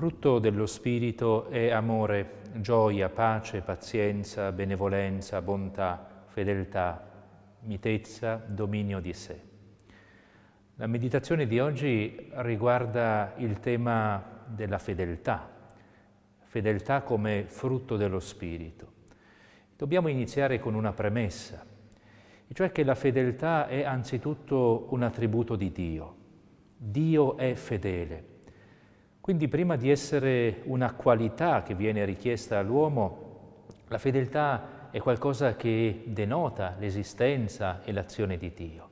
Frutto dello Spirito è amore, gioia, pace, pazienza, benevolenza, bontà, fedeltà, mitezza, dominio di sé. La meditazione di oggi riguarda il tema della fedeltà, fedeltà come frutto dello Spirito. Dobbiamo iniziare con una premessa, e cioè che la fedeltà è anzitutto un attributo di Dio. Dio è fedele. Quindi prima di essere una qualità che viene richiesta all'uomo, la fedeltà è qualcosa che denota l'esistenza e l'azione di Dio.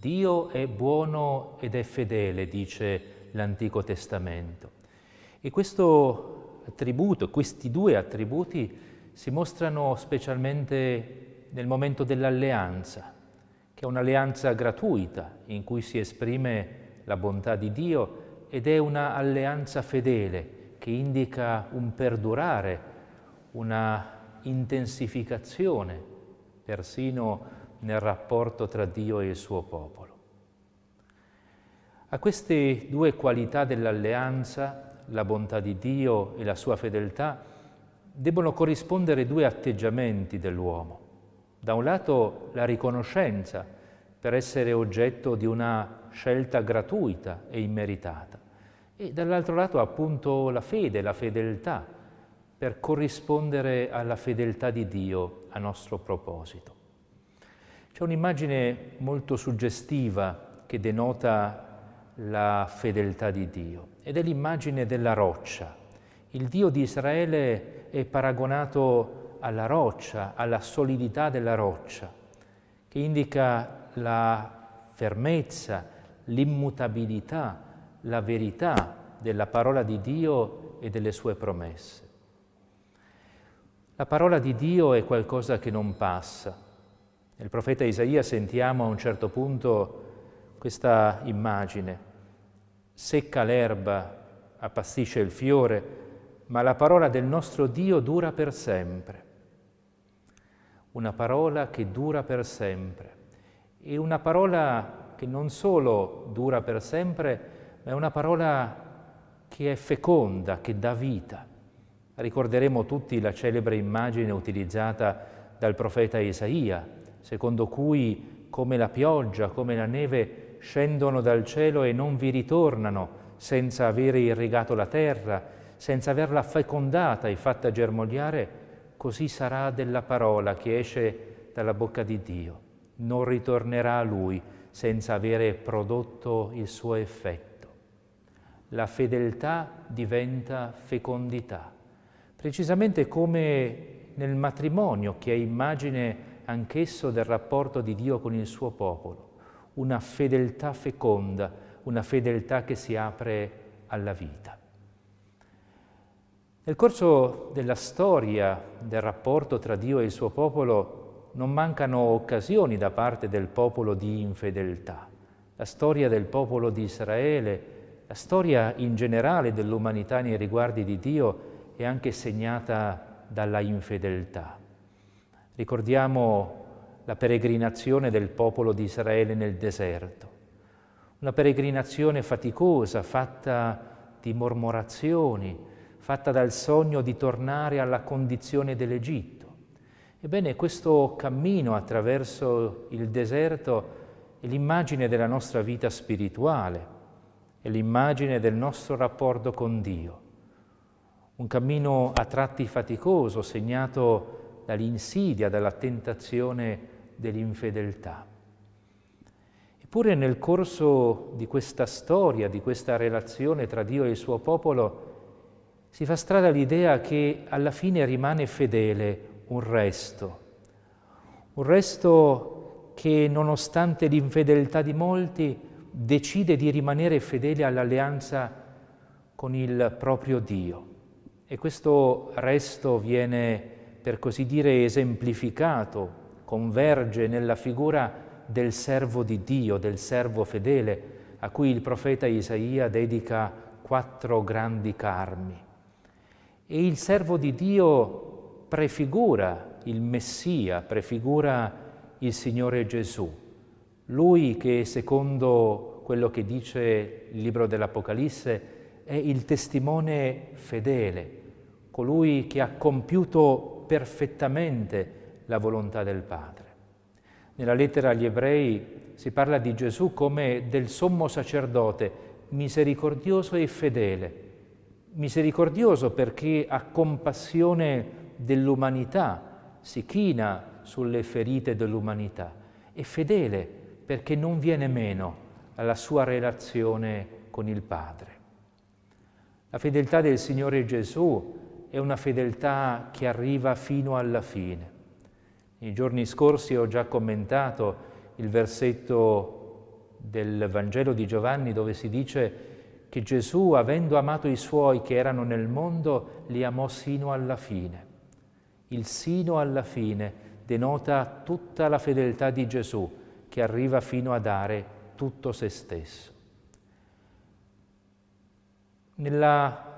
Dio è buono ed è fedele, dice l'Antico Testamento. E questo attributo, questi due attributi si mostrano specialmente nel momento dell'alleanza, che è un'alleanza gratuita in cui si esprime la bontà di Dio ed è una alleanza fedele che indica un perdurare, una intensificazione persino nel rapporto tra Dio e il suo popolo. A queste due qualità dell'alleanza, la bontà di Dio e la sua fedeltà, debbono corrispondere due atteggiamenti dell'uomo. Da un lato la riconoscenza per essere oggetto di una scelta gratuita e immeritata e dall'altro lato appunto la fede, la fedeltà per corrispondere alla fedeltà di Dio a nostro proposito. C'è un'immagine molto suggestiva che denota la fedeltà di Dio ed è l'immagine della roccia. Il Dio di Israele è paragonato alla roccia, alla solidità della roccia, che indica la fermezza, l'immutabilità, la verità della parola di Dio e delle sue promesse. La parola di Dio è qualcosa che non passa. Nel profeta Isaia sentiamo a un certo punto questa immagine. Secca l'erba, appassisce il fiore, ma la parola del nostro Dio dura per sempre una parola che dura per sempre e una parola che non solo dura per sempre, ma è una parola che è feconda, che dà vita. Ricorderemo tutti la celebre immagine utilizzata dal profeta Isaia, secondo cui come la pioggia, come la neve scendono dal cielo e non vi ritornano senza avere irrigato la terra, senza averla fecondata e fatta germogliare, così sarà della parola che esce dalla bocca di Dio. Non ritornerà a Lui senza avere prodotto il suo effetto. La fedeltà diventa fecondità, precisamente come nel matrimonio, che è immagine anch'esso del rapporto di Dio con il suo popolo, una fedeltà feconda, una fedeltà che si apre alla vita. Nel corso della storia del rapporto tra Dio e il suo popolo non mancano occasioni da parte del popolo di infedeltà. La storia del popolo di Israele, la storia in generale dell'umanità nei riguardi di Dio è anche segnata dalla infedeltà. Ricordiamo la peregrinazione del popolo di Israele nel deserto, una peregrinazione faticosa, fatta di mormorazioni, fatta dal sogno di tornare alla condizione dell'Egitto. Ebbene, questo cammino attraverso il deserto è l'immagine della nostra vita spirituale, è l'immagine del nostro rapporto con Dio. Un cammino a tratti faticoso, segnato dall'insidia, dalla tentazione dell'infedeltà. Eppure nel corso di questa storia, di questa relazione tra Dio e il suo popolo, si fa strada l'idea che alla fine rimane fedele un resto, un resto che nonostante l'infedeltà di molti decide di rimanere fedele all'alleanza con il proprio Dio. E questo resto viene, per così dire, esemplificato, converge nella figura del servo di Dio, del servo fedele, a cui il profeta Isaia dedica quattro grandi carmi. E il servo di Dio prefigura il Messia, prefigura il Signore Gesù. Lui che secondo quello che dice il libro dell'Apocalisse è il testimone fedele, colui che ha compiuto perfettamente la volontà del Padre. Nella lettera agli ebrei si parla di Gesù come del sommo sacerdote misericordioso e fedele. Misericordioso perché ha compassione dell'umanità, si china sulle ferite dell'umanità e fedele perché non viene meno alla sua relazione con il Padre. La fedeltà del Signore Gesù è una fedeltà che arriva fino alla fine. Nei giorni scorsi ho già commentato il versetto del Vangelo di Giovanni dove si dice che Gesù, avendo amato i suoi che erano nel mondo, li amò sino alla fine. Il sino alla fine denota tutta la fedeltà di Gesù che arriva fino a dare tutto se stesso. Nella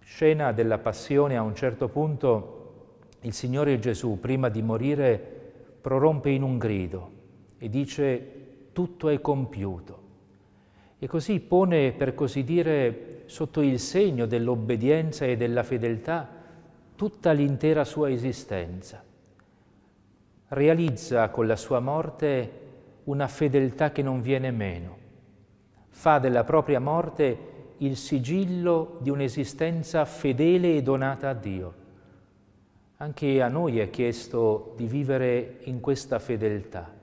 scena della passione a un certo punto il Signore Gesù, prima di morire, prorompe in un grido e dice tutto è compiuto. E così pone, per così dire, sotto il segno dell'obbedienza e della fedeltà tutta l'intera sua esistenza. Realizza con la sua morte una fedeltà che non viene meno. Fa della propria morte il sigillo di un'esistenza fedele e donata a Dio. Anche a noi è chiesto di vivere in questa fedeltà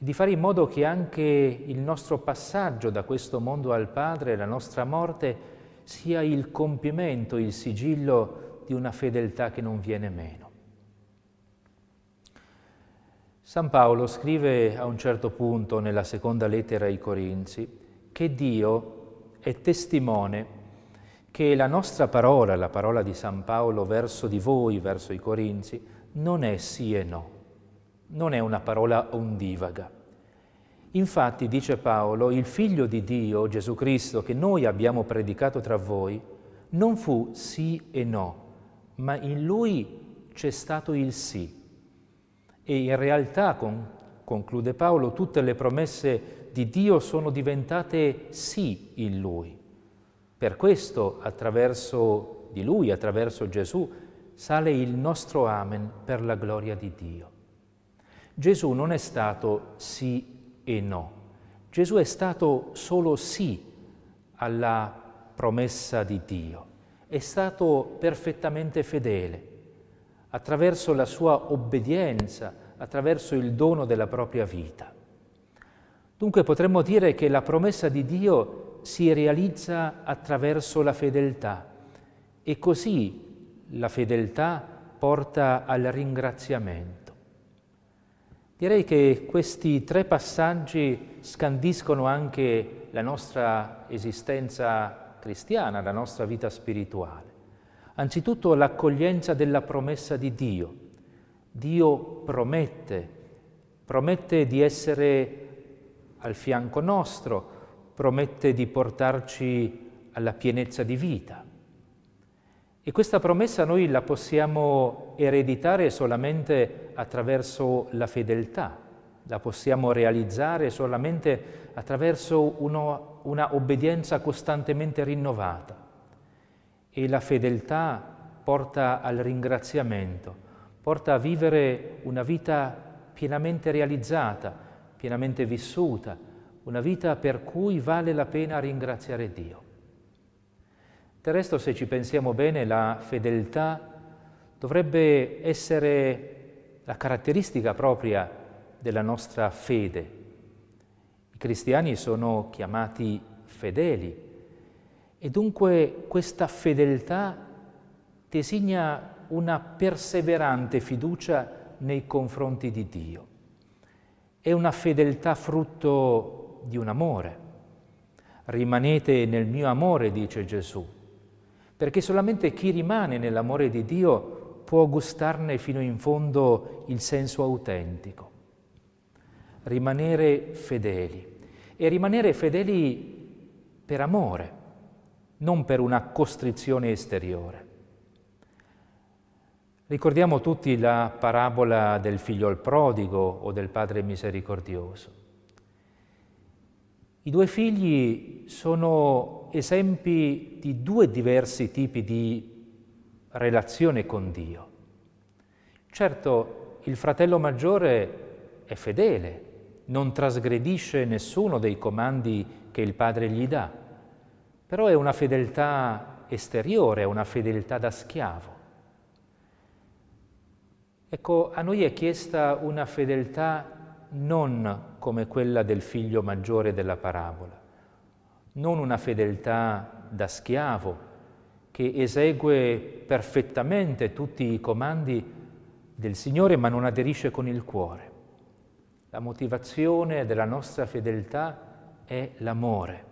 di fare in modo che anche il nostro passaggio da questo mondo al Padre, la nostra morte, sia il compimento, il sigillo di una fedeltà che non viene meno. San Paolo scrive a un certo punto nella seconda lettera ai Corinzi che Dio è testimone che la nostra parola, la parola di San Paolo verso di voi, verso i Corinzi, non è sì e no non è una parola ondivaga. Infatti, dice Paolo, il figlio di Dio, Gesù Cristo, che noi abbiamo predicato tra voi, non fu sì e no, ma in lui c'è stato il sì. E in realtà, con, conclude Paolo, tutte le promesse di Dio sono diventate sì in lui. Per questo, attraverso di lui, attraverso Gesù, sale il nostro amen per la gloria di Dio. Gesù non è stato sì e no. Gesù è stato solo sì alla promessa di Dio. È stato perfettamente fedele attraverso la sua obbedienza, attraverso il dono della propria vita. Dunque potremmo dire che la promessa di Dio si realizza attraverso la fedeltà e così la fedeltà porta al ringraziamento. Direi che questi tre passaggi scandiscono anche la nostra esistenza cristiana, la nostra vita spirituale. Anzitutto l'accoglienza della promessa di Dio. Dio promette, promette di essere al fianco nostro, promette di portarci alla pienezza di vita. E questa promessa noi la possiamo ereditare solamente attraverso la fedeltà, la possiamo realizzare solamente attraverso uno, una obbedienza costantemente rinnovata. E la fedeltà porta al ringraziamento, porta a vivere una vita pienamente realizzata, pienamente vissuta, una vita per cui vale la pena ringraziare Dio. Del resto, se ci pensiamo bene, la fedeltà dovrebbe essere la caratteristica propria della nostra fede. I cristiani sono chiamati fedeli e dunque questa fedeltà designa una perseverante fiducia nei confronti di Dio. È una fedeltà frutto di un amore. Rimanete nel mio amore, dice Gesù perché solamente chi rimane nell'amore di Dio può gustarne fino in fondo il senso autentico. Rimanere fedeli e rimanere fedeli per amore, non per una costrizione esteriore. Ricordiamo tutti la parabola del figlio al prodigo o del padre misericordioso. I due figli sono esempi di due diversi tipi di relazione con Dio. Certo, il fratello maggiore è fedele, non trasgredisce nessuno dei comandi che il padre gli dà, però è una fedeltà esteriore, è una fedeltà da schiavo. Ecco, a noi è chiesta una fedeltà non come quella del figlio maggiore della parabola, non una fedeltà da schiavo che esegue perfettamente tutti i comandi del Signore ma non aderisce con il cuore. La motivazione della nostra fedeltà è l'amore,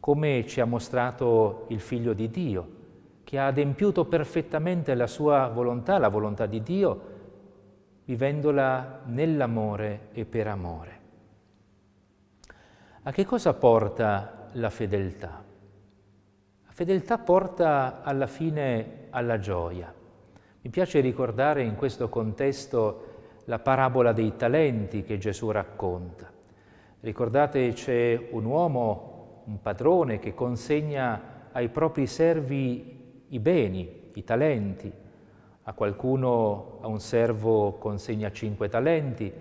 come ci ha mostrato il Figlio di Dio, che ha adempiuto perfettamente la sua volontà, la volontà di Dio, vivendola nell'amore e per amore. A che cosa porta la fedeltà? La fedeltà porta alla fine alla gioia. Mi piace ricordare in questo contesto la parabola dei talenti che Gesù racconta. Ricordate c'è un uomo, un padrone che consegna ai propri servi i beni, i talenti. A qualcuno, a un servo consegna cinque talenti,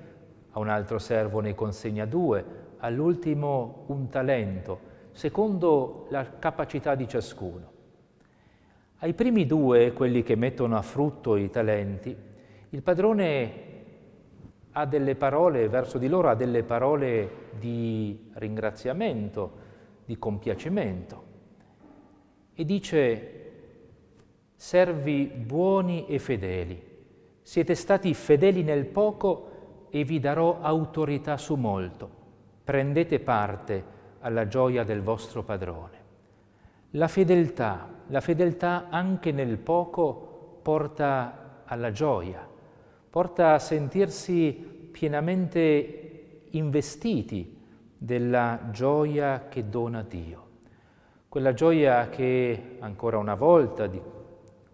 a un altro servo ne consegna due, all'ultimo un talento, secondo la capacità di ciascuno. Ai primi due, quelli che mettono a frutto i talenti, il padrone ha delle parole, verso di loro ha delle parole di ringraziamento, di compiacimento. E dice servi buoni e fedeli, siete stati fedeli nel poco e vi darò autorità su molto, prendete parte alla gioia del vostro padrone. La fedeltà, la fedeltà anche nel poco porta alla gioia, porta a sentirsi pienamente investiti della gioia che dona Dio. Quella gioia che ancora una volta,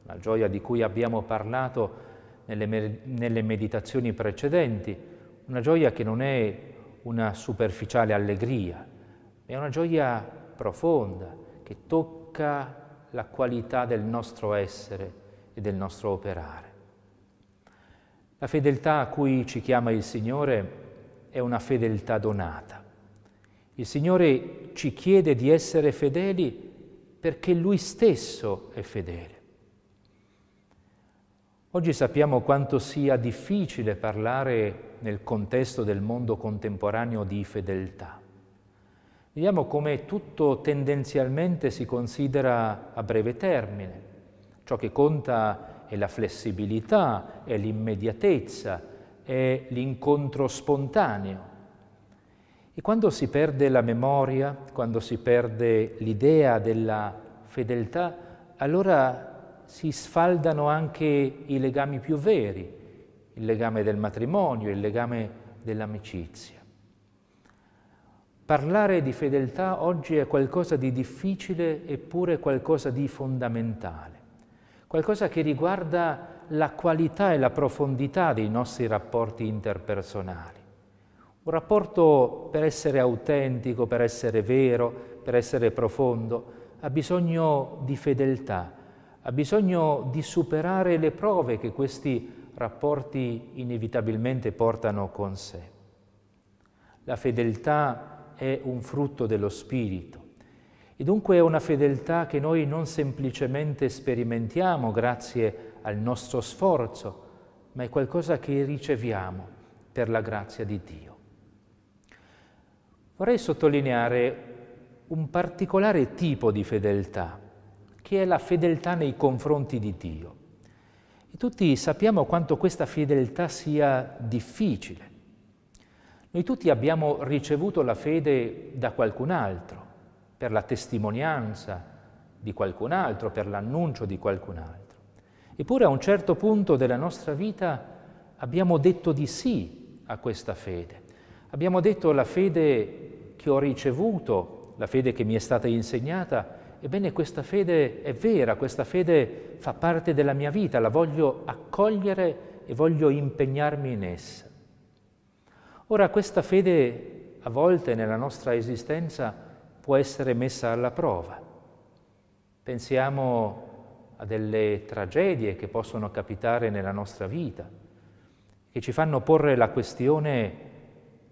la gioia di cui abbiamo parlato nelle, nelle meditazioni precedenti, una gioia che non è una superficiale allegria, è una gioia profonda che tocca la qualità del nostro essere e del nostro operare. La fedeltà a cui ci chiama il Signore è una fedeltà donata. Il Signore ci chiede di essere fedeli perché Lui stesso è fedele. Oggi sappiamo quanto sia difficile parlare nel contesto del mondo contemporaneo di fedeltà. Vediamo come tutto tendenzialmente si considera a breve termine. Ciò che conta è la flessibilità, è l'immediatezza, è l'incontro spontaneo. E quando si perde la memoria, quando si perde l'idea della fedeltà, allora si sfaldano anche i legami più veri, il legame del matrimonio, il legame dell'amicizia. Parlare di fedeltà oggi è qualcosa di difficile eppure qualcosa di fondamentale qualcosa che riguarda la qualità e la profondità dei nostri rapporti interpersonali. Un rapporto per essere autentico, per essere vero, per essere profondo, ha bisogno di fedeltà, ha bisogno di superare le prove che questi rapporti inevitabilmente portano con sé. La fedeltà è un frutto dello Spirito e dunque è una fedeltà che noi non semplicemente sperimentiamo grazie al nostro sforzo, ma è qualcosa che riceviamo per la grazia di Dio. Vorrei sottolineare un particolare tipo di fedeltà, che è la fedeltà nei confronti di Dio. E tutti sappiamo quanto questa fedeltà sia difficile. Noi tutti abbiamo ricevuto la fede da qualcun altro per la testimonianza di qualcun altro, per l'annuncio di qualcun altro. Eppure a un certo punto della nostra vita abbiamo detto di sì a questa fede. Abbiamo detto la fede che ho ricevuto, la fede che mi è stata insegnata, ebbene questa fede è vera, questa fede fa parte della mia vita, la voglio accogliere e voglio impegnarmi in essa. Ora questa fede a volte nella nostra esistenza può essere messa alla prova. Pensiamo a delle tragedie che possono capitare nella nostra vita, che ci fanno porre la questione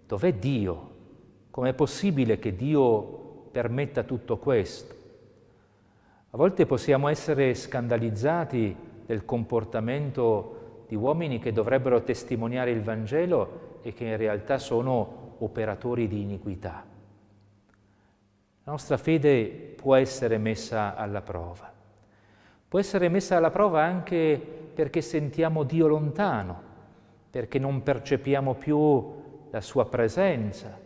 dov'è Dio? Com'è possibile che Dio permetta tutto questo? A volte possiamo essere scandalizzati del comportamento di uomini che dovrebbero testimoniare il Vangelo e che in realtà sono operatori di iniquità. La nostra fede può essere messa alla prova. Può essere messa alla prova anche perché sentiamo Dio lontano, perché non percepiamo più la sua presenza,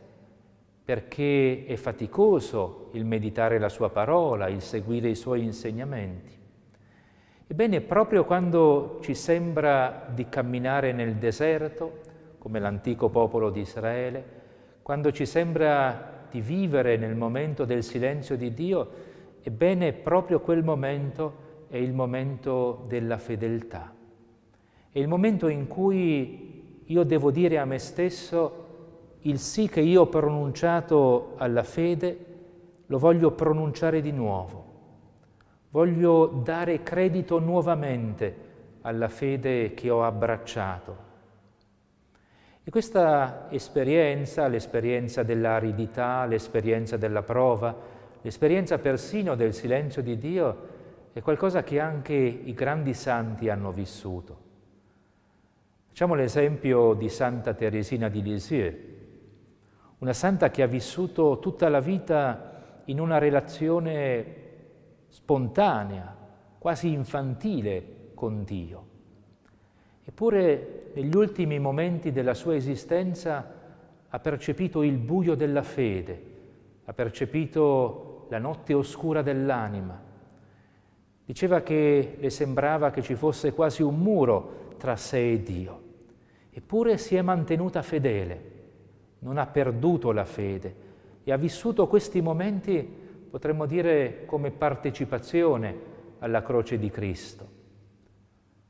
perché è faticoso il meditare la sua parola, il seguire i suoi insegnamenti. Ebbene, proprio quando ci sembra di camminare nel deserto, come l'antico popolo di Israele, quando ci sembra di vivere nel momento del silenzio di Dio, ebbene, proprio quel momento è il momento della fedeltà. È il momento in cui io devo dire a me stesso il sì che io ho pronunciato alla fede lo voglio pronunciare di nuovo. Voglio dare credito nuovamente alla fede che ho abbracciato. E questa esperienza, l'esperienza dell'aridità, l'esperienza della prova, l'esperienza persino del silenzio di Dio, è qualcosa che anche i grandi santi hanno vissuto. Facciamo l'esempio di Santa Teresina di Lisieux, una santa che ha vissuto tutta la vita in una relazione spontanea, quasi infantile con Dio. Eppure negli ultimi momenti della sua esistenza ha percepito il buio della fede, ha percepito la notte oscura dell'anima. Diceva che le sembrava che ci fosse quasi un muro tra sé e Dio, eppure si è mantenuta fedele non ha perduto la fede e ha vissuto questi momenti, potremmo dire, come partecipazione alla croce di Cristo.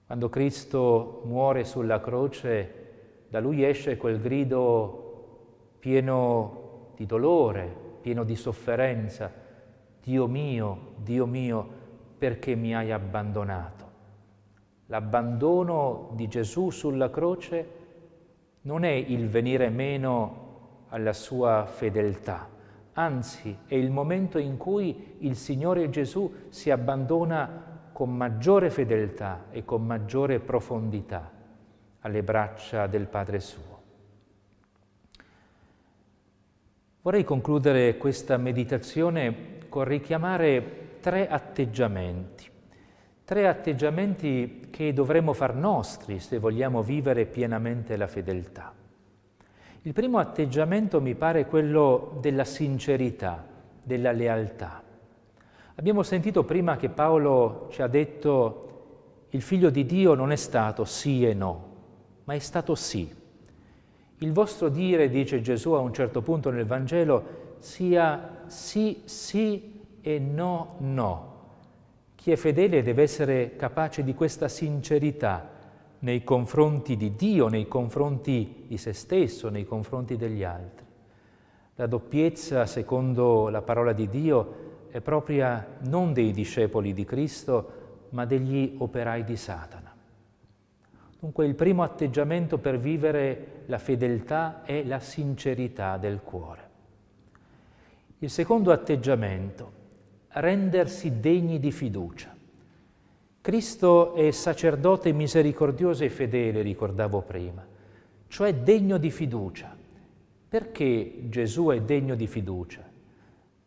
Quando Cristo muore sulla croce, da lui esce quel grido pieno di dolore, pieno di sofferenza, Dio mio, Dio mio, perché mi hai abbandonato? L'abbandono di Gesù sulla croce non è il venire meno alla sua fedeltà, anzi è il momento in cui il Signore Gesù si abbandona con maggiore fedeltà e con maggiore profondità alle braccia del Padre suo. Vorrei concludere questa meditazione con richiamare tre atteggiamenti Tre atteggiamenti che dovremmo far nostri se vogliamo vivere pienamente la fedeltà. Il primo atteggiamento mi pare quello della sincerità, della lealtà. Abbiamo sentito prima che Paolo ci ha detto il figlio di Dio non è stato sì e no, ma è stato sì. Il vostro dire, dice Gesù a un certo punto nel Vangelo, sia sì, sì e no, no. Chi è fedele deve essere capace di questa sincerità nei confronti di Dio, nei confronti di se stesso, nei confronti degli altri. La doppiezza, secondo la parola di Dio, è propria non dei discepoli di Cristo, ma degli operai di Satana. Dunque il primo atteggiamento per vivere la fedeltà è la sincerità del cuore. Il secondo atteggiamento rendersi degni di fiducia. Cristo è sacerdote misericordioso e fedele, ricordavo prima, cioè degno di fiducia. Perché Gesù è degno di fiducia?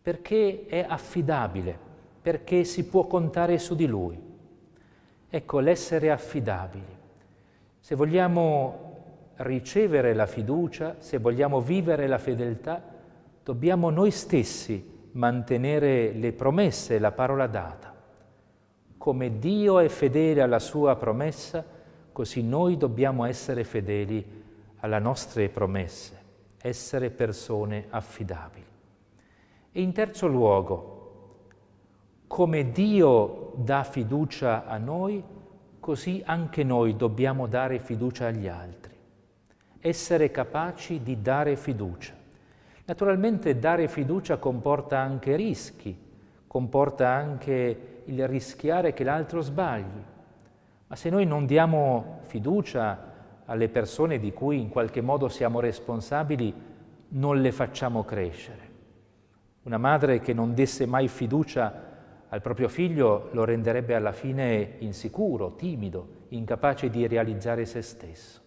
Perché è affidabile, perché si può contare su di Lui. Ecco, l'essere affidabili. Se vogliamo ricevere la fiducia, se vogliamo vivere la fedeltà, dobbiamo noi stessi mantenere le promesse, la parola data. Come Dio è fedele alla sua promessa, così noi dobbiamo essere fedeli alle nostre promesse, essere persone affidabili. E in terzo luogo, come Dio dà fiducia a noi, così anche noi dobbiamo dare fiducia agli altri, essere capaci di dare fiducia. Naturalmente dare fiducia comporta anche rischi, comporta anche il rischiare che l'altro sbagli. Ma se noi non diamo fiducia alle persone di cui in qualche modo siamo responsabili, non le facciamo crescere. Una madre che non desse mai fiducia al proprio figlio lo renderebbe alla fine insicuro, timido, incapace di realizzare se stesso.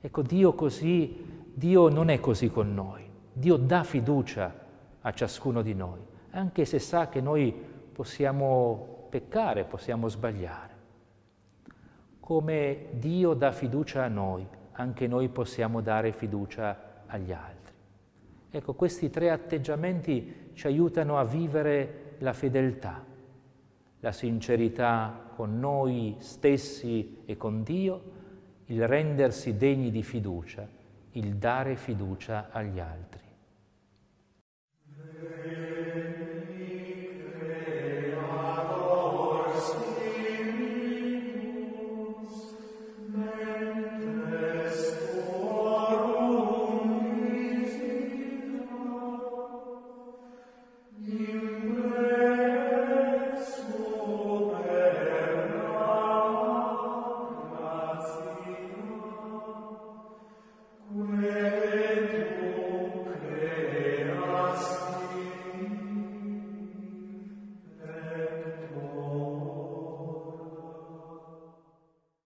Ecco, Dio così, Dio non è così con noi. Dio dà fiducia a ciascuno di noi, anche se sa che noi possiamo peccare, possiamo sbagliare. Come Dio dà fiducia a noi, anche noi possiamo dare fiducia agli altri. Ecco, questi tre atteggiamenti ci aiutano a vivere la fedeltà, la sincerità con noi stessi e con Dio, il rendersi degni di fiducia, il dare fiducia agli altri.